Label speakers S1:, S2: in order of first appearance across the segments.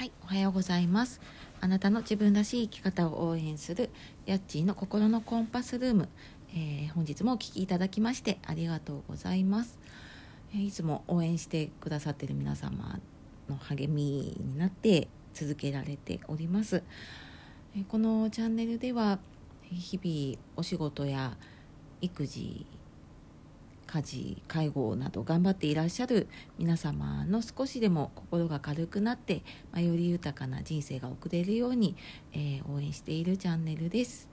S1: はい、おはようございます。あなたの自分らしい生き方を応援するヤッチーの心のコンパスルーム、えー本日もお聞きいただきましてありがとうございます。えーいつも応援してくださってる皆様の励みになって続けられております。えーこのチャンネルでは日々お仕事や育児家事介護など頑張っていらっしゃる皆様の少しでも心が軽くなって、まあ、より豊かな人生が送れるように、えー応援しているチャンネルです。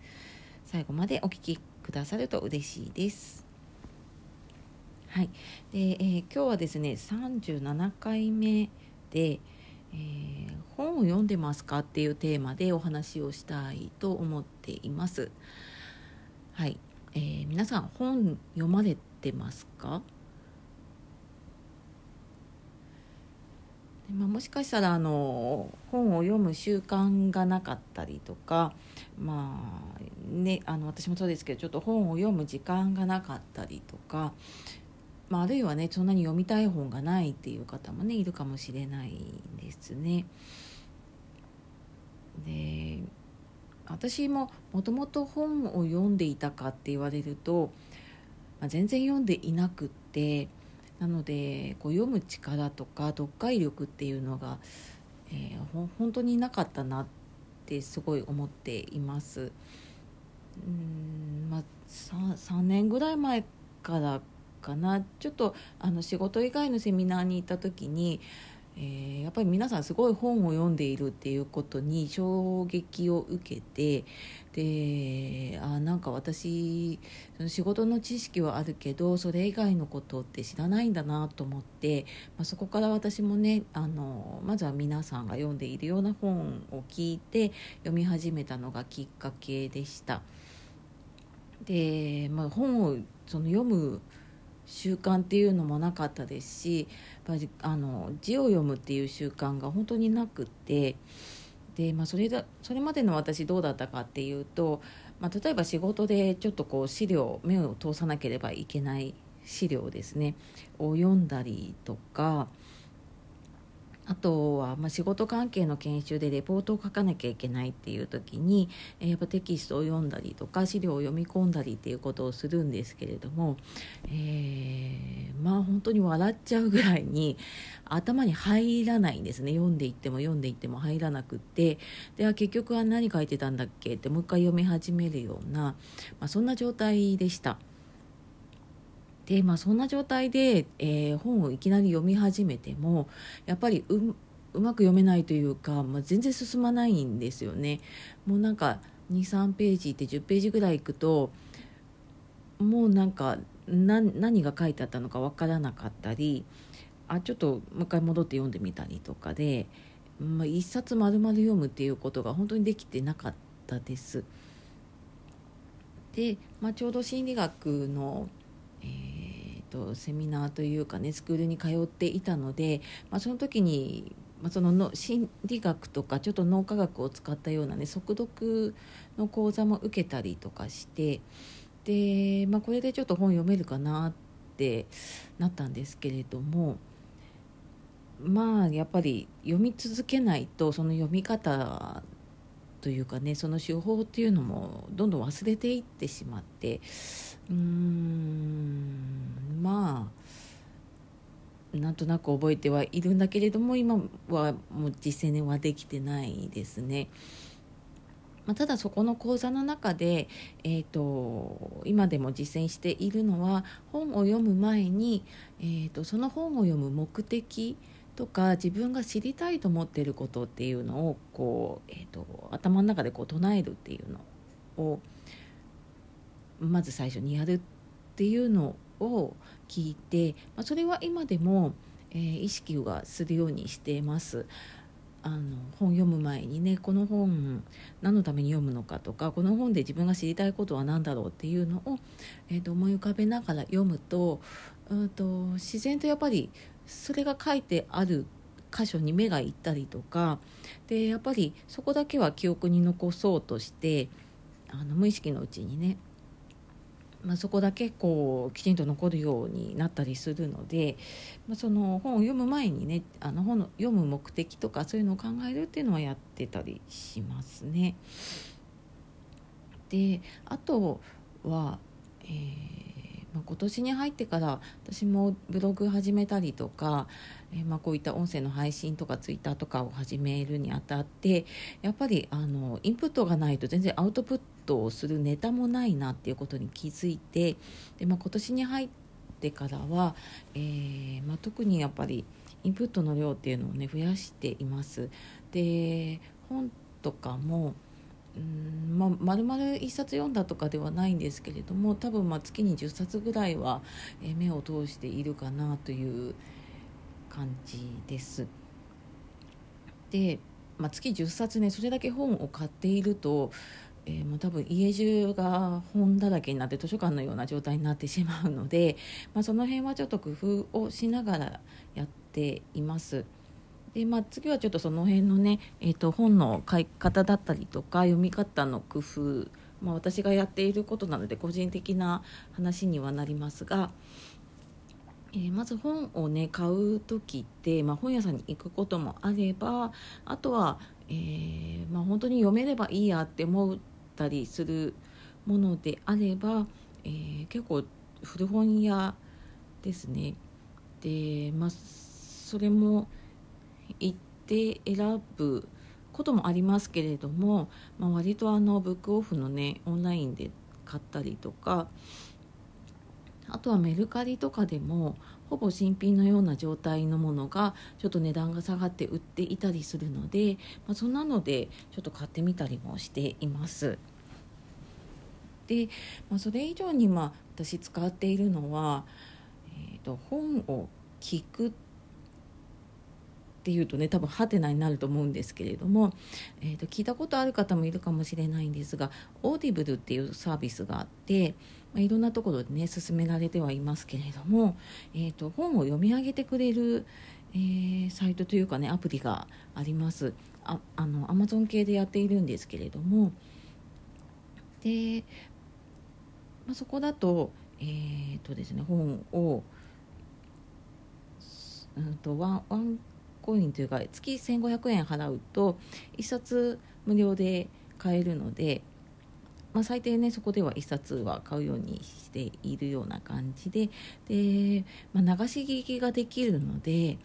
S1: 最後までお聞きくださると嬉しいです。はい。で、えー今日はですね37回目で、えー本を読んでますかっていうテーマでお話をしたいと思っています。はい、えー皆さん本読まれてますか？でまあ、もしかしたらあの本を読む習慣がなかったりとかまあねあの私もそうですけどちょっと本を読む時間がなかったりとか、まあ、あるいはねそんなに読みたい本がないっていう方もねいるかもしれないですね。で私ももともと本を読んでいたかって言われると、まあ、全然読んでいなくってなのでこう読む力とか読解力っていうのが、えーほ本当になかったなってすごい思っています。うんまあ、3, 3年ぐらい前からかなちょっとあの仕事以外のセミナーに行った時に、えーやっぱり皆さんすごい本を読んでいるっていうことに衝撃を受けてであなんか私その仕事の知識はあるけどそれ以外のことって知らないんだなと思って、まあ、そこから私もねあのまずは皆さんが読んでいるような本を聞いて読み始めたのがきっかけでした。で、まあ、本をその読む習慣っていうのもなかったですしやっぱりあの字を読むっていう習慣が本当になくってで、まあ、それだそれまでの私どうだったかっていうと、まあ、例えば仕事でちょっとこう資料目を通さなければいけない資料ですねを読んだりとかあとは、まあ、仕事関係の研修でレポートを書かなきゃいけないっていう時に、えーやっぱテキストを読んだりとか資料を読み込んだりっていうことをするんですけれども、えーまあ本当に笑っちゃうぐらいに頭に入らないんですね読んでいっても読んでいっても入らなくってでは結局は何書いてたんだっけってもう一回読み始めるような、まあ、そんな状態でした。でまあそんな状態で、えー本をいきなり読み始めてもやっぱりううまく読めないというか、まあ、全然進まないんですよね。もうなんか23ページって10ページぐらいいくともうなんか何何が書いてあったのかわからなかったりあちょっともう一回戻って読んでみたりとかで、まあ、一冊丸々読むっていうことが本当にできてなかったです。で、まあ、ちょうど心理学の、えー、とセミナーというかねスクールに通っていたので、まあ、その時に、まあ、そのの心理学とかちょっと脳科学を使ったようなね速読の講座も受けたりとかしてで、まあ、これでちょっと本読めるかなってなったんですけれどもまあやっぱり読み続けないとその読み方というかねその手法っていうのもどんどん忘れていってしまってうーんまあなんとなく覚えてはいるんだけれども今はもう実践はできてないですね。まあ、ただそこの講座の中で、えー、と今でも実践しているのは本を読む前に、えー、とその本を読む目的とか自分が知りたいと思っていることっていうのをこう、えー、と頭の中でこう唱えるっていうのをまず最初にやるっていうのを聞いて、まあ、それは今でも、えー意識はするようにしています。あの本読む前にねこの本何のために読むのかとかこの本で自分が知りたいことは何だろうっていうのを、えーと思い浮かべながら読むとうんと自然とやっぱりそれが書いてある箇所に目がいったりとかでやっぱりそこだけは記憶に残そうとしてあの無意識のうちにねまあ、そこだけこうきちんと残るようになったりするので、まあ、その本を読む前にねあの本の読む目的とかそういうのを考えるっていうのはやってたりしますね。であとは、えーまあ、今年に入ってから私もブログ始めたりとか、えー、まあこういった音声の配信とかツイッターとかを始めるにあたってやっぱりあのインプットがないと全然アウトプットをするネタもないなっていうことに気づいてで、まあ、今年に入ってからは、えーま、特にやっぱりインプットの量っていうのをね増やしています。で本とかもうんまあ、丸々1冊読んだとかではないんですけれども多分まあ月に10冊ぐらいは目を通しているかなという感じです。で、まあ、月10冊ねそれだけ本を買っていると、えー、もう多分家中が本だらけになって図書館のような状態になってしまうので、まあ、その辺はちょっと工夫をしながらやっています。でまあ、次はちょっとその辺のね、えー、と本の買い方だったりとか読み方の工夫、まあ、私がやっていることなので個人的な話にはなりますが、えー、まず本をね買う時って、まあ、本屋さんに行くこともあればあとは、えーまあ、本当に読めればいいやって思ったりするものであれば、えー、結構古本屋ですね。でまあそれも行って選ぶこともありますけれども、まあ、割とあのブックオフのねオンラインで買ったりとかあとはメルカリとかでもほぼ新品のような状態のものがちょっと値段が下がって売っていたりするので、まあ、そんなのでちょっと買ってみたりもしています。で、まあ、それ以上にまあ私使っているのは、えー、と本を聞くっていうとね多分ハテナになると思うんですけれども、えーと、聞いたことある方もいるかもしれないんですがオーディブルっていうサービスがあって、まあ、いろんなところでね進められてはいますけれども、えーと、本を読み上げてくれる、えー、サイトというかねアプリがあります。ああのアマゾン系でやっているんですけれどもで、まあ、そこだとえ、ー、とですね本をうんとワンワンコインというか月1500円払うと1冊無料で買えるので、まあ、最低ねそこでは1冊は買うようにしているような感じでで、まあ、流し聞きができるので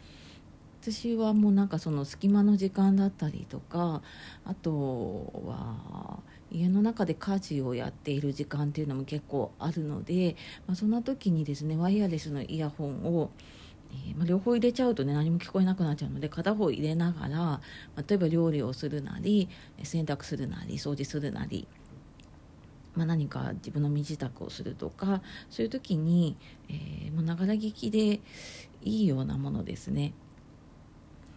S1: 私はもうなんかその隙間の時間だったりとかあとは家の中で家事をやっている時間っていうのも結構あるので、まあ、そんな時にですねワイヤレスのイヤホンをえ、まあ、両方入れちゃうとね何も聞こえなくなっちゃうので片方入れながら、まあ、例えば料理をするなり洗濯するなり掃除するなり、まあ、何か自分の身支度をするとかそういう時にながら聞きでいいようなものですね。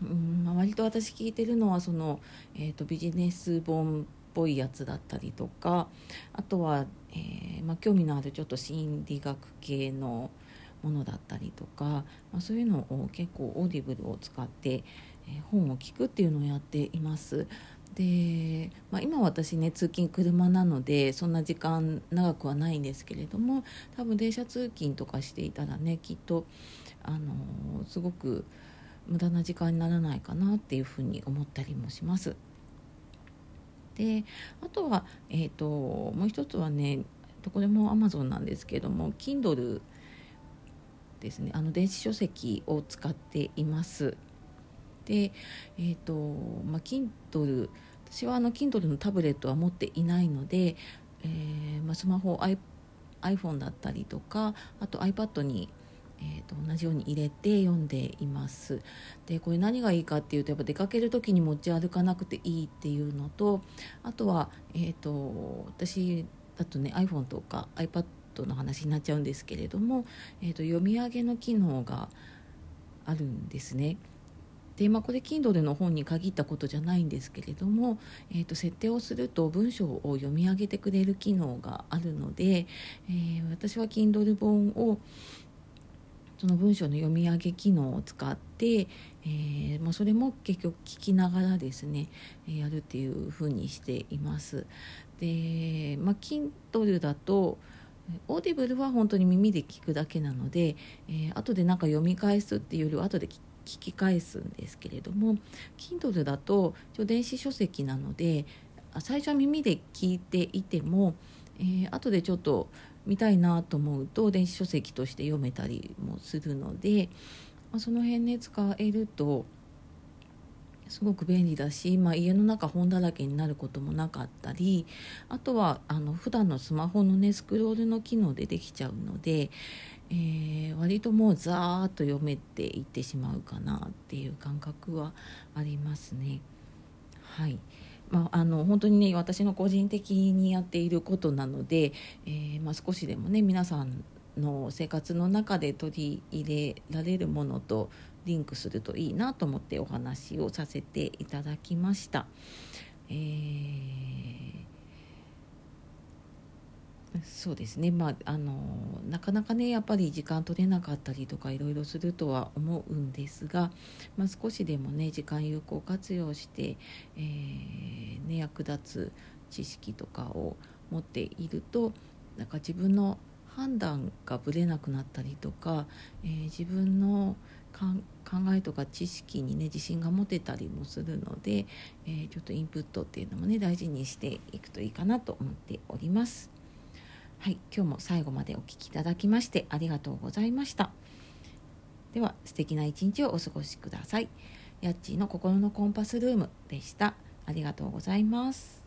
S1: うんまあ、割と私聞いてるのはその、えーと、ビジネス本っぽいやつだったりとかあとは、えーまあ、興味のあるちょっと心理学系の、ものだったりとか、まあ、そういうのを結構オーディブルを使って、えー、本を聞くっていうのをやっています。で、まあ、今私ね通勤車なのでそんな時間長くはないんですけれども多分電車通勤とかしていたらねきっとあのー、すごく無駄な時間にならないかなっていうふうに思ったりもします。であとは、えーと、もう一つはねどこでも Amazon なんですけども Kindle ですねあの電子書籍を使っています。でえ、ー、とまあ Kindle 私はあの Kindle のタブレットは持っていないので、えーまあ、スマホ iPhone だったりとかあと iPad にえーと、同じように入れて読んでいますでこれ何がいいかっていうとやっぱ出かける時に持ち歩かなくていいっていうのとあとは、えーと私だとね iPhone とか iPad トの話になっちゃうんですけれども、えーと、読み上げの機能があるんですね。でまあ、これ Kindle の本に限ったことじゃないんですけれども、えーと、設定をすると文章を読み上げてくれる機能があるので、えー、私は Kindle 本をその文章の読み上げ機能を使って、えー、まあ、それも結局聞きながらですねやるっていうふうにしています。で、まあ、Kindle だとオーディブルは本当に耳で聞くだけなので、えー、後でなんか読み返すっていうよりは後で聞き返すんですけれども Kindle だと電子書籍なので最初は耳で聞いていても、えー、後でちょっと見たいなと思うと電子書籍として読めたりもするので、まあ、その辺ね使えるとすごく便利だし、まあ、家の中本だらけになることもなかったりあとはあの普段のスマホのねスクロールの機能でできちゃうので、えー、割ともうザーッと読めていってしまうかなっていう感覚はありますね。はいまあ、あの本当にね私の個人的にやっていることなので、えー、まあ、少しでもね皆さんの生活の中で取り入れられるものとリンクするといいなと思ってお話をさせていただきました。えーそうですねまああのなかなかねやっぱり時間取れなかったりとかいろいろするとは思うんですが、まあ、少しでもね時間有効活用して、えー、ね、役立つ知識とかを持っているとなんか自分の判断がぶれなくなったりとか、えー、自分の考えとか知識にね自信が持てたりもするので、えー、ちょっとインプットっていうのもね大事にしていくといいかなと思っております。はい、今日も最後までお聴きいただきましてありがとうございました。では素敵な一日をお過ごしください。やっちーの心のコンパスルームでした。ありがとうございます。